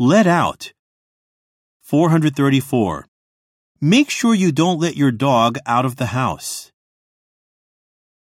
Let out. 434. Make sure you don't let your dog out of the house.